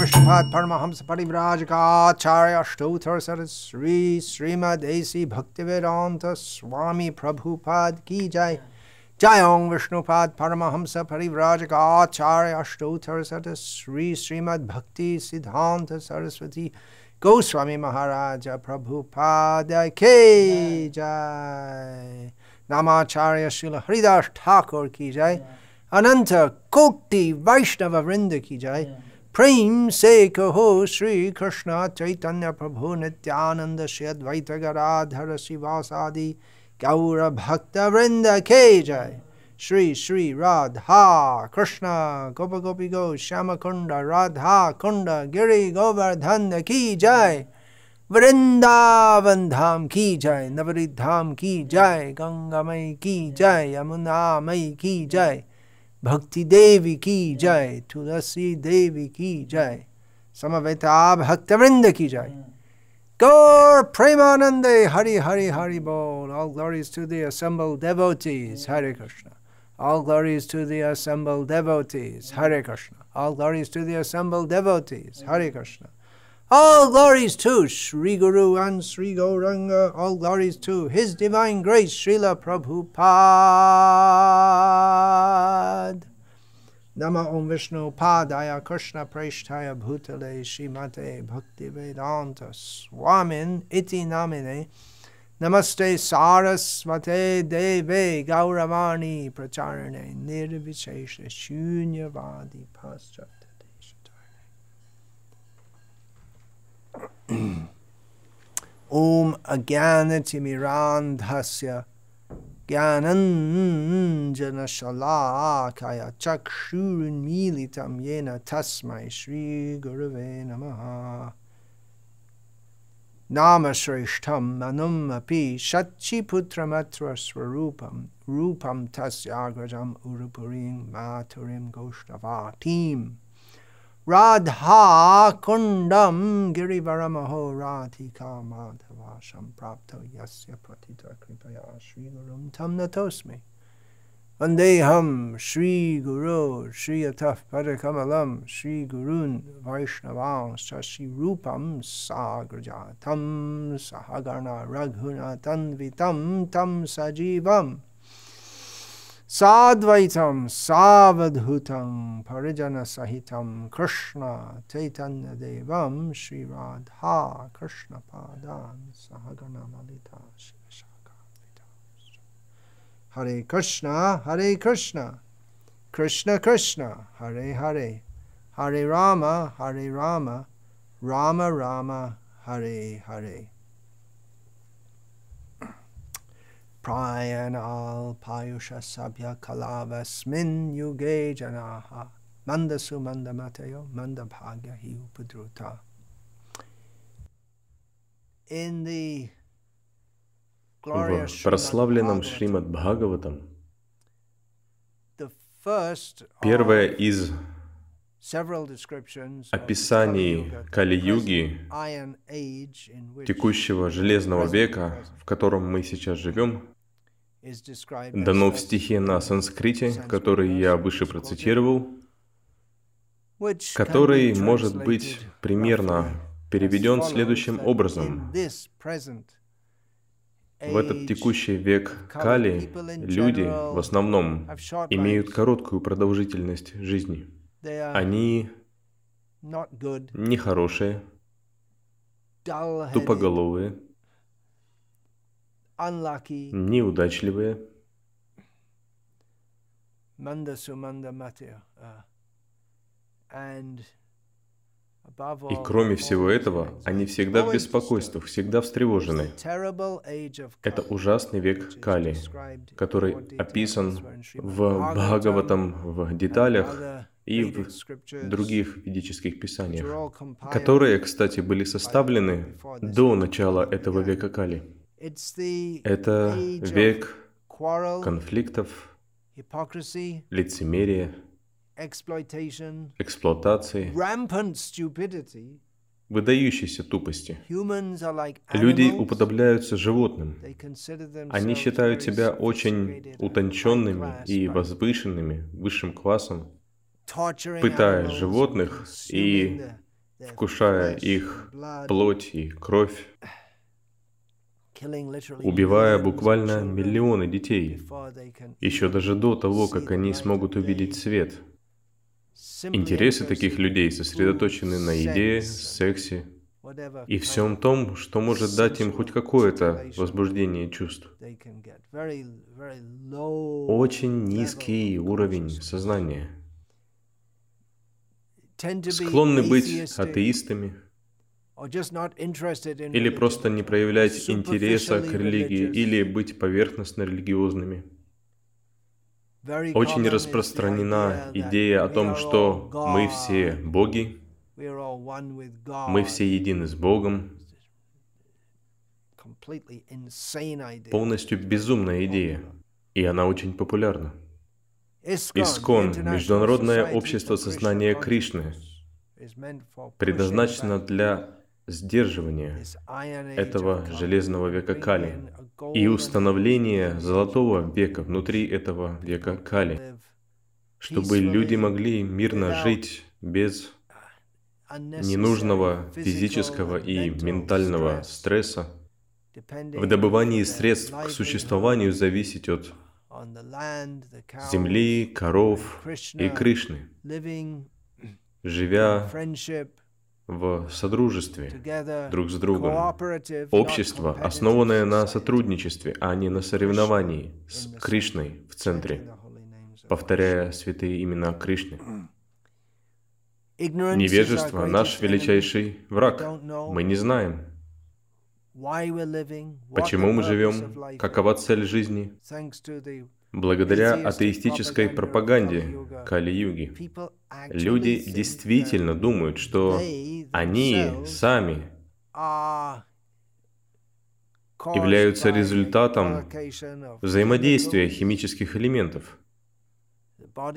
विश्वपाद परमहंस परिवराज का आचार्य अष्टोत्तर सर श्री श्रीमद ऐसी भक्तिवेदांत स्वामी प्रभुपाद की जय। जय ओं विष्णुपाद परमहंस परिवराज का आचार्य अष्टोत्तर सर श्री श्रीमद भक्ति सिद्धांत सरस्वती गोस्वामी महाराज प्रभुपाद के जय। नामाचार्य शिल हरिदास ठाकुर की जय। अनंत कोटि वैष्णव वृंद की जय। प्रेम से कहो श्री कृष्ण चैतन्य प्रभु नित्यानंद श्री अद्वैत गराधर शिवासादि गौर भक्त वृंद के जय। श्री श्री राधा कृष्ण, गोप गोपी गो श्याम कुंड, राधा कुंड, गिरी गोवर्धन की जय। वृंदावन धाम की जय नवरी धाम की जय गंगामय की जय, यमुना मई की जय। भक्ति देवी की जय तुलसी देवी की जय समवेता भक्तवृंद की जय Gaur Premanande Hari Hari Hari Bol. All glories to the assembled devotees. Hare Krishna. All glories to the assembled devotees. Hare Krishna. All glories to the assembled devotees. Hare Krishna. All glories to Sri Guru and Sri Gauranga. All glories to His Divine Grace, Srila Prabhupada. Nama Om Vishnu Padaya Krishna Preshtaya Bhutale Shrimate Bhakti Vedanta Swamin Iti Namine Namaste Sarasvate Deve Gauravani Pracharane Nirvishesha Shunyavadi Paschat ॐ अज्ञानतिमिरान्धस्य ज्ञानञ्जनशलाकाय चक्षुरुन्मीलितं येन तस्मै श्रीगुरुवे नमः। नामश्रेष्ठं मनुम् अपि शच्चिपुत्रमत्र स्वरूपं रूपं तस्याग्रजम् उरुपुरीं माथुरीं गोष्ठवाटीम् राधा कुण्डं गिरिवरमहो राधिका माधवा सम्प्राप्तो यस्य प्रथिता कृपया श्रीगुरुं तं नतोऽस्मि वन्देऽहं श्रीगुरो श्रियतः पदकमलं श्रीगुरून् वैष्णवांश्च श्रीरूपं साग्रजातं सहगण रघुनतन्वितं तं सजीवम् साद्वैतं सावधूतं परिजनसहितं कृष्ण चैतन्यदेवं Sadvaitam, Savadhutam, Parijana Sahitam, Krishna, Chaitanya Devam, Shri Radha, Krishna Padan, Sahagana Malita, Hare Krishna, Hare Krishna, Krishna Krishna, Hare Hare, Hare Rama, Hare Rama, Rama Rama, Hare Hare. In the glorious В прославленном Srimad Шримад Бхагаватам the first of первое из several descriptions of описаний Кали-юги, текущего железного века, в котором мы сейчас живем, дано в стихе на санскрите, который я выше процитировал, который может быть примерно переведен следующим образом. В этот текущий век Кали люди в основном имеют короткую продолжительность жизни. Они нехорошие, тупоголовые, неудачливые, и кроме всего этого, они всегда в беспокойствах, всегда встревожены. Это ужасный век Кали, который описан в Бхагаватам в деталях и в других ведических писаниях, которые, кстати, были составлены до начала этого века Кали. Это век конфликтов, лицемерия, эксплуатации, выдающейся тупости. Люди уподобляются животным. Они считают себя очень утонченными и возвышенными высшим классом, пытая животных и вкушая их плоть и кровь, убивая буквально миллионы детей, еще даже до того, как они смогут увидеть свет – Интересы таких людей сосредоточены на еде, сексе и всем том, что может дать им хоть какое-то возбуждение чувств. Очень низкий уровень сознания. Склонны быть атеистами или просто не проявлять интереса к религии или быть поверхностно религиозными. Очень распространена идея о том, что мы все боги, мы все едины с Богом. Полностью безумная идея, и она очень популярна. Искон, Международное общество сознания Кришны, предназначено для сдерживания этого железного века Кали и установления золотого века внутри этого века Кали, чтобы люди могли мирно жить без ненужного физического и ментального стресса, в добывании средств к существованию зависеть от земли, коров и Кришны, живя в содружестве друг с другом. Общество, основанное на сотрудничестве, а не на соревновании с Кришной в центре, повторяя святые имена Кришны. Невежество – наш величайший враг. Мы не знаем, почему мы живем, какова цель жизни, Благодаря атеистической пропаганде Кали-юги люди действительно думают, что они сами являются результатом взаимодействия химических элементов.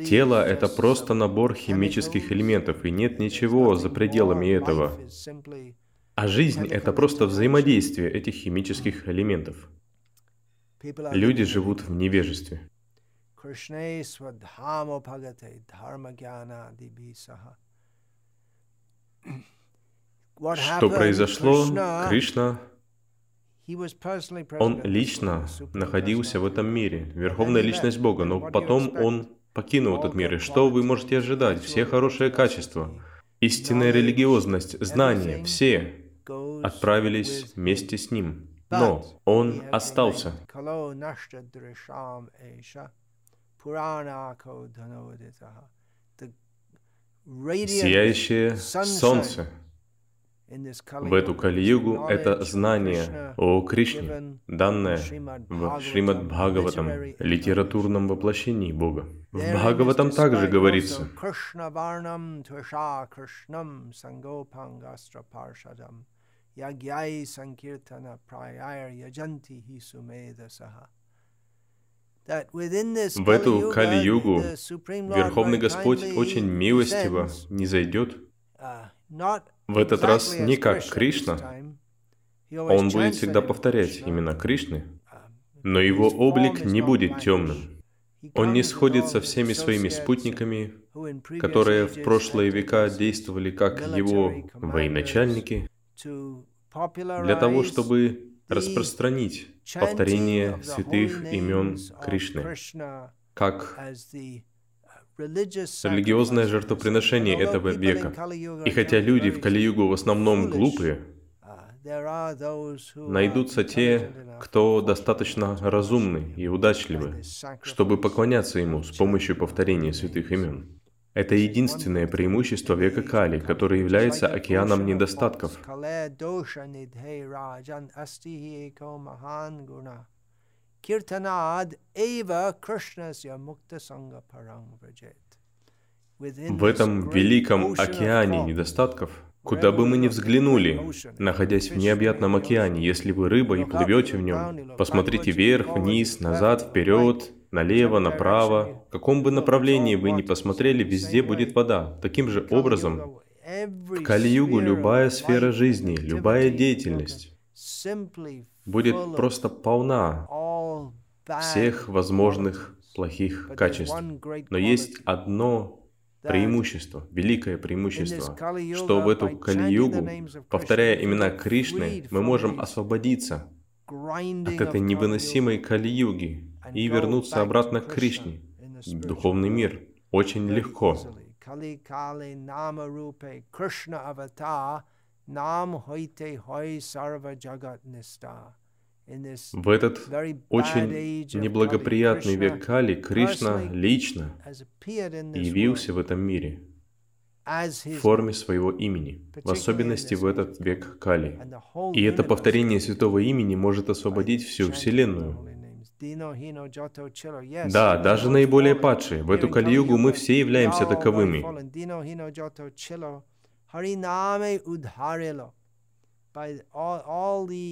Тело — это просто набор химических элементов, и нет ничего за пределами этого. А жизнь — это просто взаимодействие этих химических элементов. Люди живут в невежестве. Что произошло? Кришна, он лично находился в этом мире, верховная личность Бога, но потом он покинул этот мир. И что вы можете ожидать? Все хорошие качества, истинная религиозность, знания, все отправились вместе с ним. Но он остался. Сияющее солнце в эту Кали-югу — это знание о Кришне, данное в Шримад Бхагаватам, литературном воплощении Бога. В Бхагаватам также говорится, Яgyai Sankirtana Prayar Yajanti Hi Sumedasаha. В эту Кали-югу Верховный Господь очень милостиво не зайдет. В этот раз не как Кришна. Он будет всегда повторять именно Кришны, но его облик не будет темным. Он не сходит со всеми своими спутниками, которые в прошлые века действовали как его военачальники, для того, чтобы распространить повторение святых имен Кришны как религиозное жертвоприношение этого века. И хотя люди в Кали-югу в основном глупые, найдутся те, кто достаточно разумны и удачливы, чтобы поклоняться Ему с помощью повторения святых имен. Это единственное преимущество века Кали, который является океаном недостатков. В этом великом океане недостатков, куда бы мы ни взглянули, находясь в необъятном океане, если вы рыба и плывете в нем, посмотрите вверх, вниз, назад, вперед, налево, направо, в каком бы направлении вы ни посмотрели, везде будет вода. Таким же образом, в Кали-югу любая сфера жизни, любая деятельность будет просто полна всех возможных плохих качеств. Но есть одно преимущество, великое преимущество, что в эту Кали-югу, повторяя имена Кришны, мы можем освободиться от этой невыносимой Кали-юги, и вернуться обратно к Кришне, в духовный мир, очень легко. В этот очень неблагоприятный век Кали Кришна лично явился в этом мире в форме своего имени, в особенности в этот век Кали. И это повторение святого имени может освободить всю Вселенную. Да, даже наиболее падшие. В эту Кали-югу мы все являемся таковыми.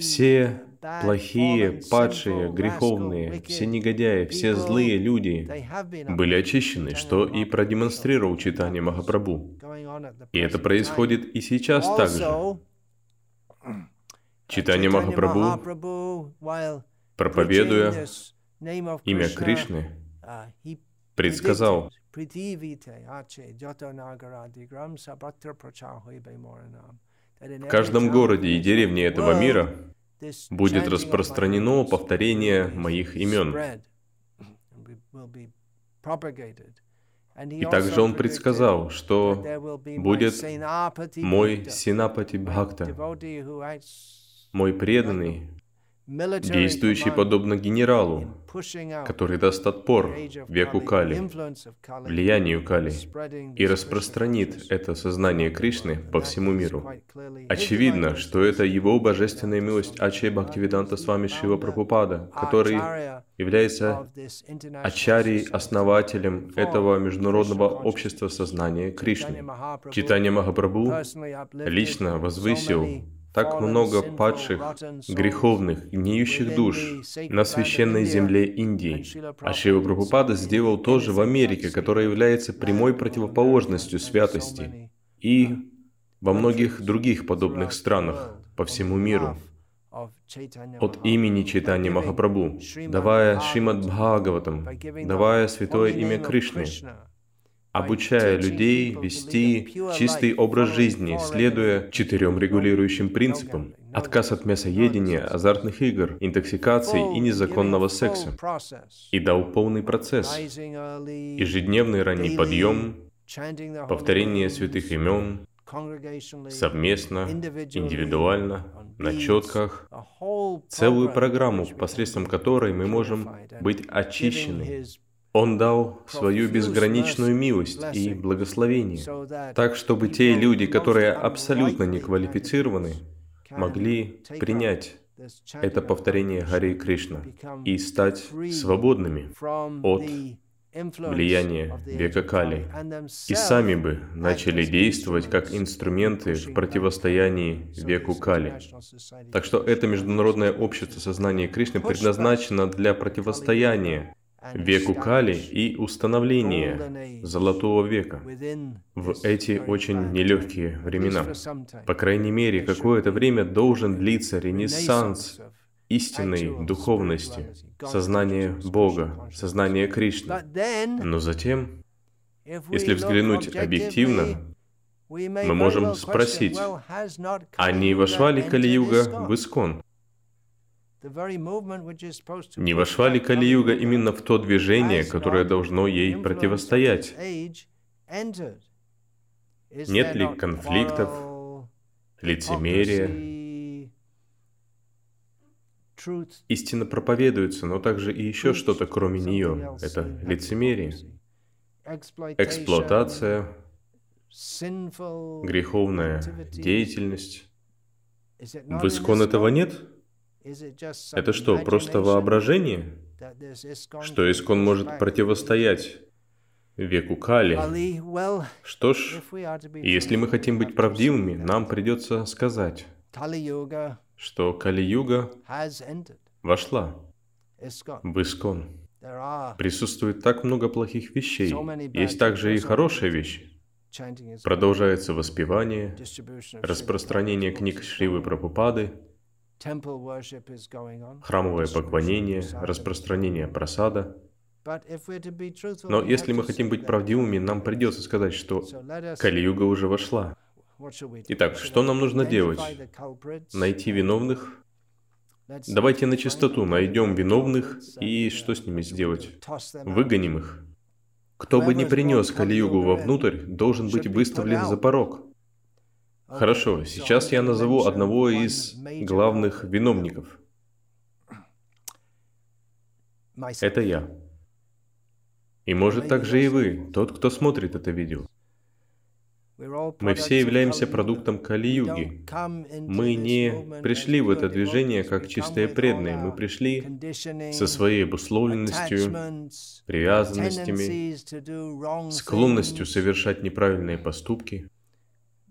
Все плохие, падшие, греховные, все негодяи, все злые люди были очищены, что и продемонстрировал читание Махапрабху. И это происходит и сейчас также. Читание Махапрабху проповедуя имя Кришны, предсказал, в каждом городе и деревне этого мира будет распространено повторение моих имен. И также он предсказал, что будет мой Синапати Бхакта, мой преданный, действующий подобно генералу, который даст отпор веку Кали, влиянию Кали, и распространит это сознание Кришны по всему миру. Очевидно, что это его божественная милость Ачай Бхактивиданта с вами Шива Прабхупада, который является Ачарьей, основателем этого международного общества сознания Кришны. Читание Махапрабху лично возвысил так много падших, греховных, гниющих душ на священной земле Индии. А Шива Прабхупада сделал то же в Америке, которая является прямой противоположностью святости, и во многих других подобных странах по всему миру. От имени Читани Махапрабху, давая Шримад Бхагаватам, давая святое имя Кришны, обучая людей вести чистый образ жизни, следуя четырем регулирующим принципам. Отказ от мясоедения, азартных игр, интоксикации и незаконного секса. И дал полный процесс. Ежедневный ранний подъем, повторение святых имен, совместно, индивидуально, на четках, целую программу, посредством которой мы можем быть очищены он дал свою безграничную милость и благословение, так чтобы те люди, которые абсолютно не квалифицированы, могли принять это повторение Хари Кришна и стать свободными от влияния века Кали, и сами бы начали действовать как инструменты в противостоянии веку Кали. Так что это международное общество сознания Кришны предназначено для противостояния веку Кали и установление Золотого века в эти очень нелегкие времена. По крайней мере, какое-то время должен длиться ренессанс истинной духовности, сознания Бога, сознания Кришны. Но затем, если взглянуть объективно, мы можем спросить, а не вошла ли Кали-юга в Искон? Не вошла ли Кали-юга именно в то движение, которое должно ей противостоять? Нет ли конфликтов, лицемерия? Истина проповедуется, но также и еще что-то кроме нее. Это лицемерие, эксплуатация, греховная деятельность. В Искон этого нет? Это что, просто воображение? Что Искон может противостоять веку Кали? Что ж, если мы хотим быть правдивыми, нам придется сказать, что Кали-юга вошла в Искон. Присутствует так много плохих вещей. Есть также и хорошие вещи. Продолжается воспевание, распространение книг Шривы Прабхупады, храмовое поклонение, распространение просада. Но если мы хотим быть правдивыми, нам придется сказать, что Кали-юга уже вошла. Итак, что нам нужно делать? Найти виновных? Давайте на чистоту найдем виновных и что с ними сделать? Выгоним их. Кто бы ни принес Кали-югу вовнутрь, должен быть выставлен за порог. Хорошо, сейчас я назову одного из главных виновников. Это я. И может также и вы, тот, кто смотрит это видео. Мы все являемся продуктом Кали-юги. Мы не пришли в это движение как чистые преданные. Мы пришли со своей обусловленностью, привязанностями, склонностью совершать неправильные поступки,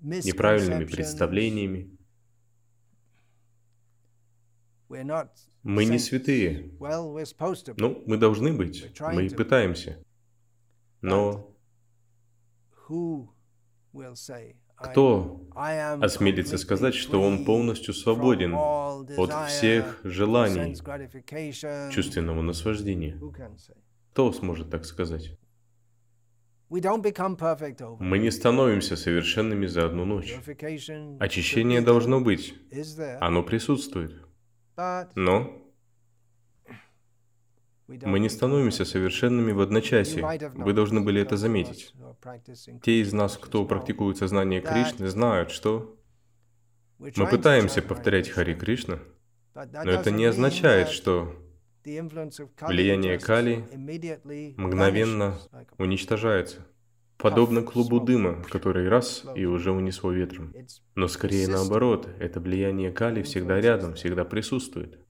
неправильными представлениями. Мы не святые. Ну, мы должны быть. Мы пытаемся. Но кто осмелится сказать, что он полностью свободен от всех желаний чувственного наслаждения? Кто сможет так сказать? Мы не становимся совершенными за одну ночь. Очищение должно быть. Оно присутствует. Но мы не становимся совершенными в одночасье. Вы должны были это заметить. Те из нас, кто практикует сознание Кришны, знают, что мы пытаемся повторять Хари Кришна, но это не означает, что влияние Кали мгновенно уничтожается, подобно клубу дыма, который раз и уже унесло ветром. Но скорее наоборот, это влияние Кали всегда рядом, всегда присутствует.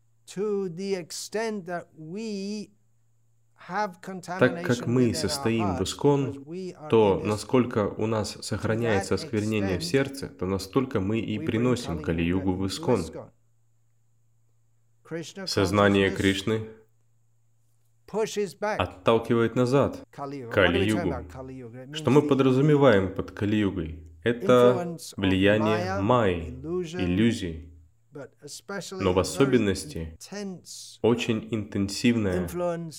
Так как мы состоим в Искон, то насколько у нас сохраняется осквернение в сердце, то настолько мы и приносим Кали-югу в Искон. Сознание Кришны отталкивает назад Кали-югу. Что мы подразумеваем под Кали-югой? Это влияние Майи, иллюзий, но в особенности очень интенсивное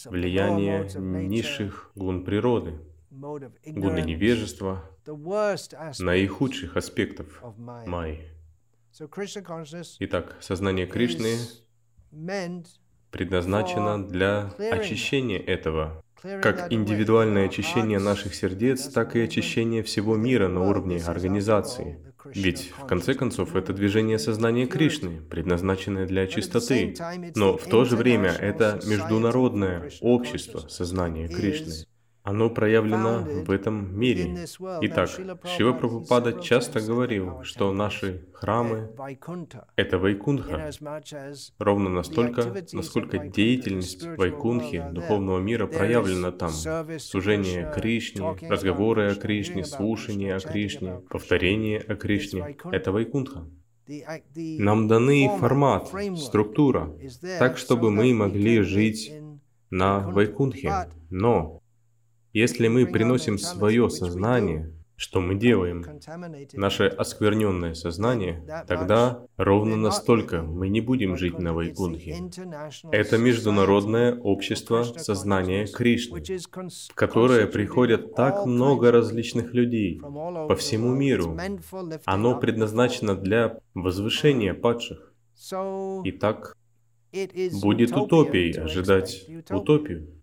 влияние низших гун природы, гуны невежества, наихудших аспектов майи. Итак, сознание Кришны предназначено для очищения этого, как индивидуальное очищение наших сердец, так и очищение всего мира на уровне организации. Ведь, в конце концов, это движение сознания Кришны, предназначенное для чистоты. Но в то же время это международное общество сознания Кришны. Оно проявлено в этом мире. Итак, Шива Прабхупада часто говорил, что наши храмы — это Вайкунха, ровно настолько, насколько деятельность Вайкунхи, духовного мира, проявлена там. Служение Кришне, разговоры о Кришне, слушание о Кришне, повторение о Кришне — это Вайкунха. Нам даны формат, структура, так, чтобы мы могли жить на Вайкунхе. Но если мы приносим свое сознание, что мы делаем, наше оскверненное сознание, тогда ровно настолько мы не будем жить на Вайкунхе. Это международное общество сознания Кришны, в которое приходят так много различных людей по всему миру. Оно предназначено для возвышения падших. Итак, Будет утопией ожидать утопию.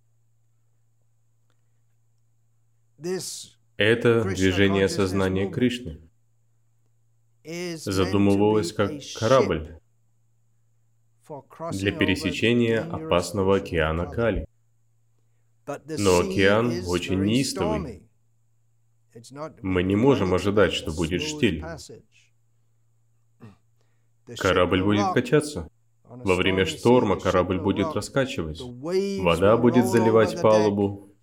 Это движение сознания Кришны задумывалось как корабль для пересечения опасного океана Кали. Но океан очень неистовый. Мы не можем ожидать, что будет штиль. Корабль будет качаться. Во время шторма корабль будет раскачивать. Вода будет заливать палубу.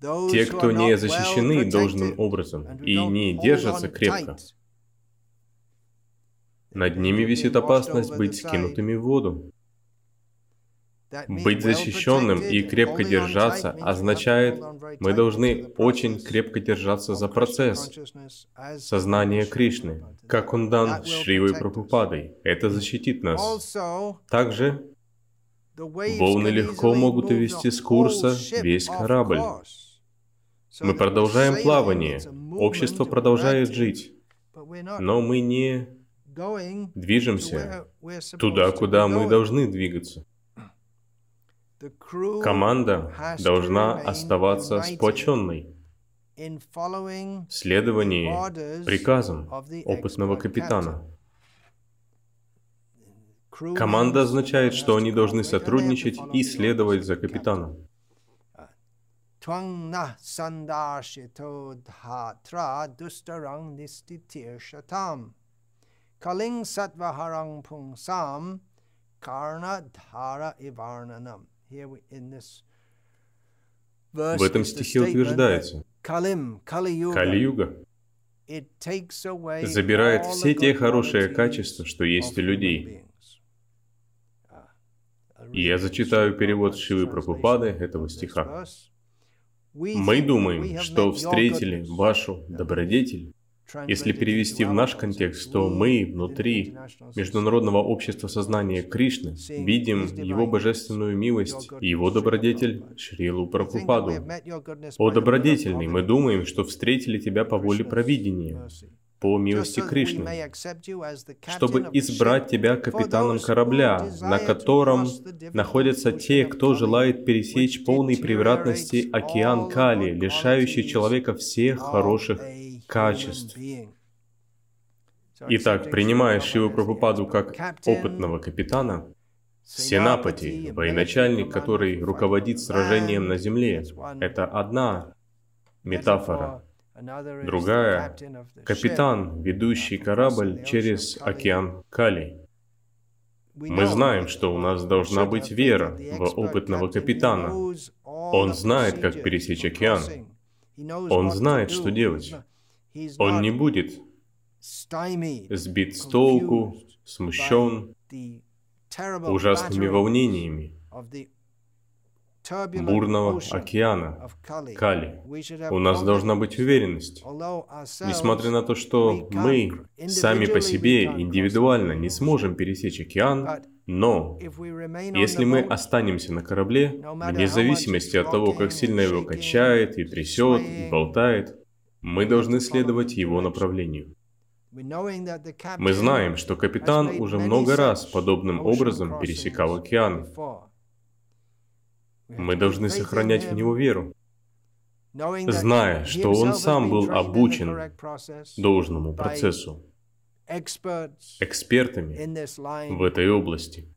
Те, кто не защищены должным образом и не держатся крепко, над ними висит опасность быть скинутыми в воду. Быть защищенным и крепко держаться означает, мы должны очень крепко держаться за процесс сознания Кришны, как он дан Шривой Прабхупадой. Это защитит нас. Также волны легко могут увести с курса весь корабль. Мы продолжаем плавание, общество продолжает жить, но мы не движемся туда, куда мы должны двигаться. Команда должна оставаться сплоченной в следовании приказам опытного капитана. Команда означает, что они должны сотрудничать и следовать за капитаном. Калинг сатвахарang пунсам карна dhara иварнанам. В этом стихе утверждается, Кали-юга забирает все те хорошие качества, что есть у людей. И я зачитаю перевод Шивы Прабхупады этого стиха. Мы думаем, что встретили вашу добродетель. Если перевести в наш контекст, то мы внутри Международного общества сознания Кришны видим Его божественную милость и Его добродетель Шрилу Прабхупаду. О добродетельный, мы думаем, что встретили Тебя по воле провидения, по милости Кришны, чтобы избрать тебя капитаном корабля, на котором находятся те, кто желает пересечь полной превратности океан Кали, лишающий человека всех хороших качеств. Итак, принимая Шиву Прабхупаду как опытного капитана, Сенапати, военачальник, который руководит сражением на земле, это одна метафора. Другая — капитан, ведущий корабль через океан Кали. Мы знаем, что у нас должна быть вера в опытного капитана. Он знает, как пересечь океан. Он знает, что делать. Он не будет сбит с толку, смущен ужасными волнениями бурного океана, Кали. У нас должна быть уверенность. Несмотря на то, что мы сами по себе индивидуально не сможем пересечь океан, но если мы останемся на корабле, вне зависимости от того, как сильно его качает и трясет, и болтает, мы должны следовать его направлению. Мы знаем, что капитан уже много раз подобным образом пересекал океан. Мы должны сохранять в него веру, зная, что он сам был обучен должному процессу, экспертами в этой области.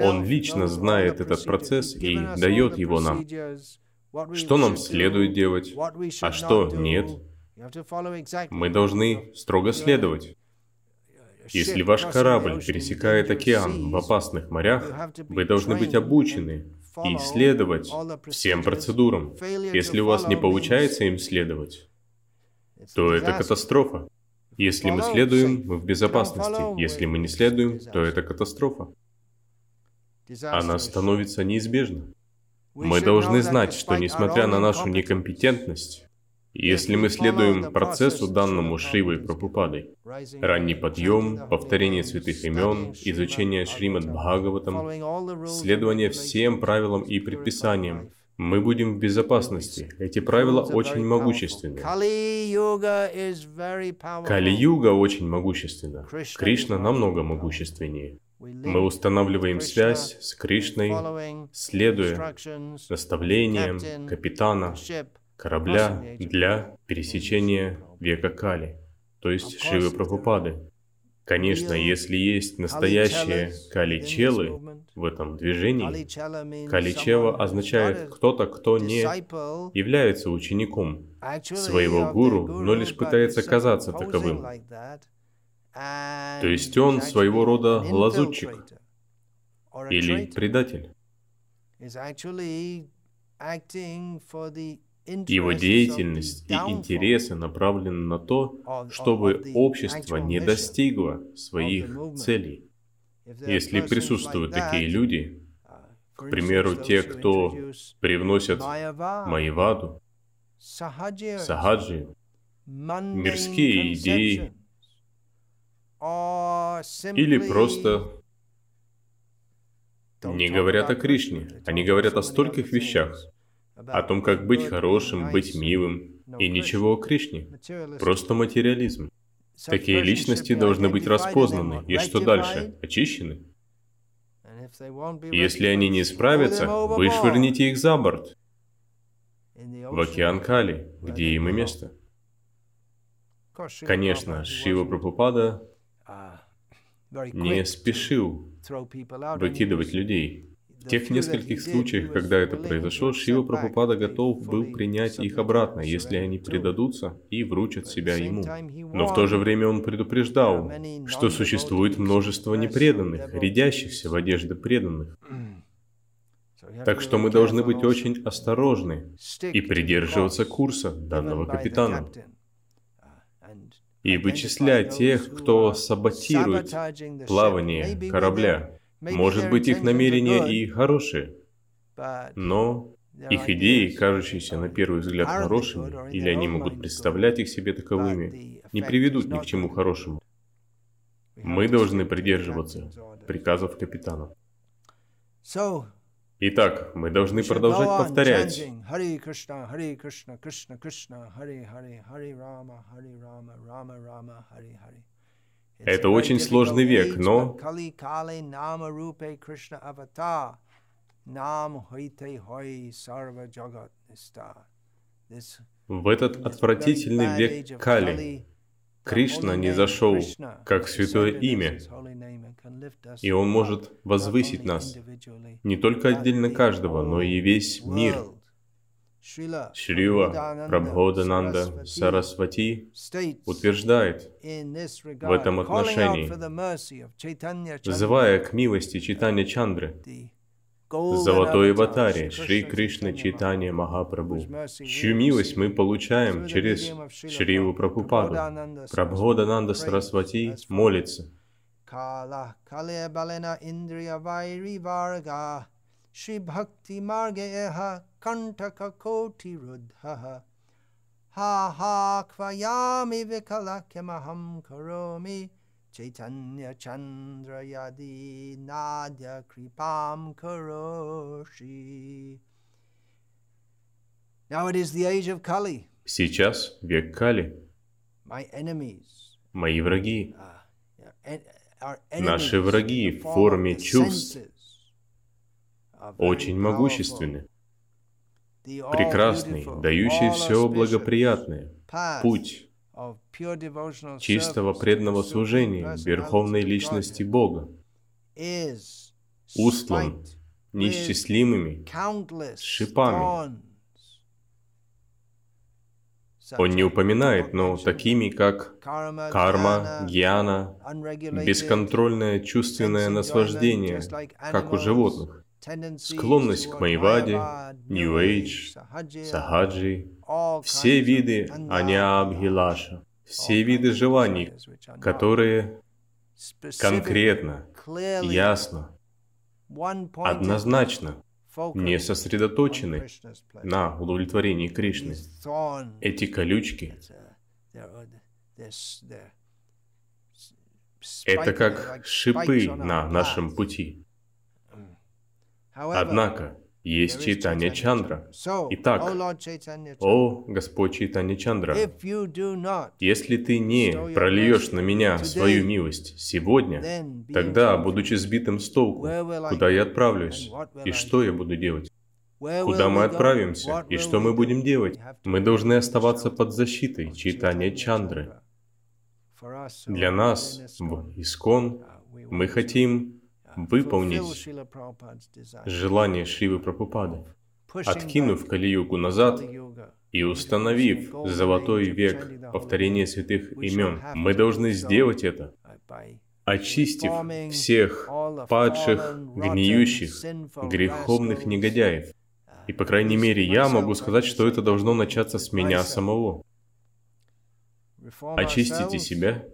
Он лично знает этот процесс и дает его нам что нам следует делать, а что нет. Мы должны строго следовать. Если ваш корабль пересекает океан в опасных морях, вы должны быть обучены и следовать всем процедурам. Если у вас не получается им следовать, то это катастрофа. Если мы следуем, мы в безопасности. Если мы не следуем, то это катастрофа. Она становится неизбежна. Мы должны знать, что несмотря на нашу некомпетентность, если мы следуем процессу, данному Шривой Прабхупадой, ранний подъем, повторение святых имен, изучение Шримад Бхагаватам, следование всем правилам и предписаниям, мы будем в безопасности. Эти правила очень могущественны. Кали-юга очень могущественна. Кришна намного могущественнее. Мы устанавливаем связь с Кришной, следуя наставлениям капитана корабля для пересечения века Кали, то есть Шивы Прабхупады. Конечно, если есть настоящие каличелы в этом движении, каличева означает кто-то, кто не является учеником своего гуру, но лишь пытается казаться таковым. То есть он своего рода лазутчик или предатель. Его деятельность и интересы направлены на то, чтобы общество не достигло своих целей. Если присутствуют такие люди, к примеру, те, кто привносят Майяваду, Сахаджи, мирские идеи, или просто не говорят о Кришне, они говорят о стольких вещах, о том, как быть хорошим, быть милым, и ничего о Кришне, просто материализм. Такие личности должны быть распознаны, и что дальше? Очищены? Если они не справятся, вышвырните их за борт, в океан Кали, где им и место. Конечно, Шива Прабхупада не спешил выкидывать людей. В тех нескольких случаях, когда это произошло, Шива Прабхупада готов был принять их обратно, если они предадутся и вручат себя ему. Но в то же время он предупреждал, что существует множество непреданных, рядящихся в одежды преданных. Так что мы должны быть очень осторожны и придерживаться курса данного капитана. и вычислять тех, кто саботирует плавание корабля. Может быть, их намерения и хорошие, но их идеи, кажущиеся на первый взгляд хорошими, или они могут представлять их себе таковыми, не приведут ни к чему хорошему. Мы должны придерживаться приказов капитана. Итак, мы должны продолжать повторять. Это очень сложный век, но в этот отвратительный век Кали Кришна не зашел как святое имя, и Он может возвысить нас, не только отдельно каждого, но и весь мир. Шрила Прабходананда Сарасвати утверждает в этом отношении, взывая к милости Читания Чандры, Золотой аватаре Шри Кришна Читания Махапрабху, чью милость мы получаем через Шриву Прабхупаду. Прабходананда Сарасвати молится. Шри Бхакти Маргеха Ха Ха Кваями Викалакямахам Кароми Chaitanya Chandra Yadi Nadya Kripam Karoshi. Now it is the age of Kali. Сейчас век Кали. My enemies. Мои враги. Наши враги в форме чувств очень могущественны. Прекрасный, дающий все благоприятное. Путь чистого преданного служения Верховной Личности Бога, устлан неисчислимыми шипами. Он не упоминает, но такими, как карма, гьяна, бесконтрольное чувственное наслаждение, как у животных, склонность к майваде, New Age, Сахаджи, все виды аниабхилаша, все виды желаний, которые конкретно, ясно, однозначно не сосредоточены на удовлетворении Кришны. Эти колючки это как шипы на нашем пути. Однако, есть Чайтанья Чандра. Итак, о Господь Чайтанья Чандра, если ты не прольешь на меня свою милость сегодня, тогда, будучи сбитым с толку, куда я отправлюсь? И что я буду делать? Куда мы отправимся? И что мы будем делать? Мы должны оставаться под защитой Чайтанья Чандры. Для нас в Искон мы хотим выполнить желание Шривы Прабхупады, откинув Кали-югу назад и установив золотой век повторения святых имен. Мы должны сделать это, очистив всех падших, гниющих, греховных негодяев. И, по крайней мере, я могу сказать, что это должно начаться с меня самого. Очистите себя,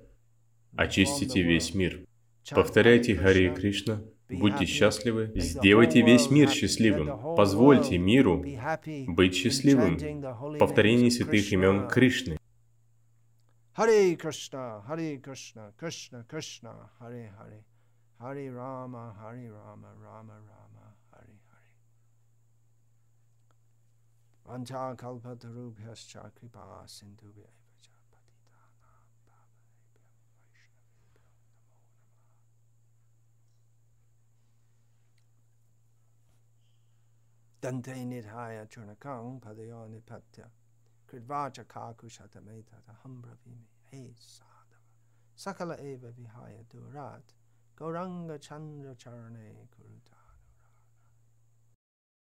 очистите весь мир. Повторяйте Хари Кришна, будьте счастливы, сделайте весь мир счастливым, позвольте миру быть счастливым в повторении святых имен Кришны. Харе Кришна, Харе Кришна, Кришна Кришна, Харе Харе, Харе Рама, Харе Рама, Рама Рама, Харе Харе. Vancha kalpatarubhyascha kripa sindhubhya Dante nidhaya churnakang padayo nipatya. Kridvacha kaku shatametata hambravimi he sadava. Sakala eva vihaya durat. Gauranga chandra charane kuruta.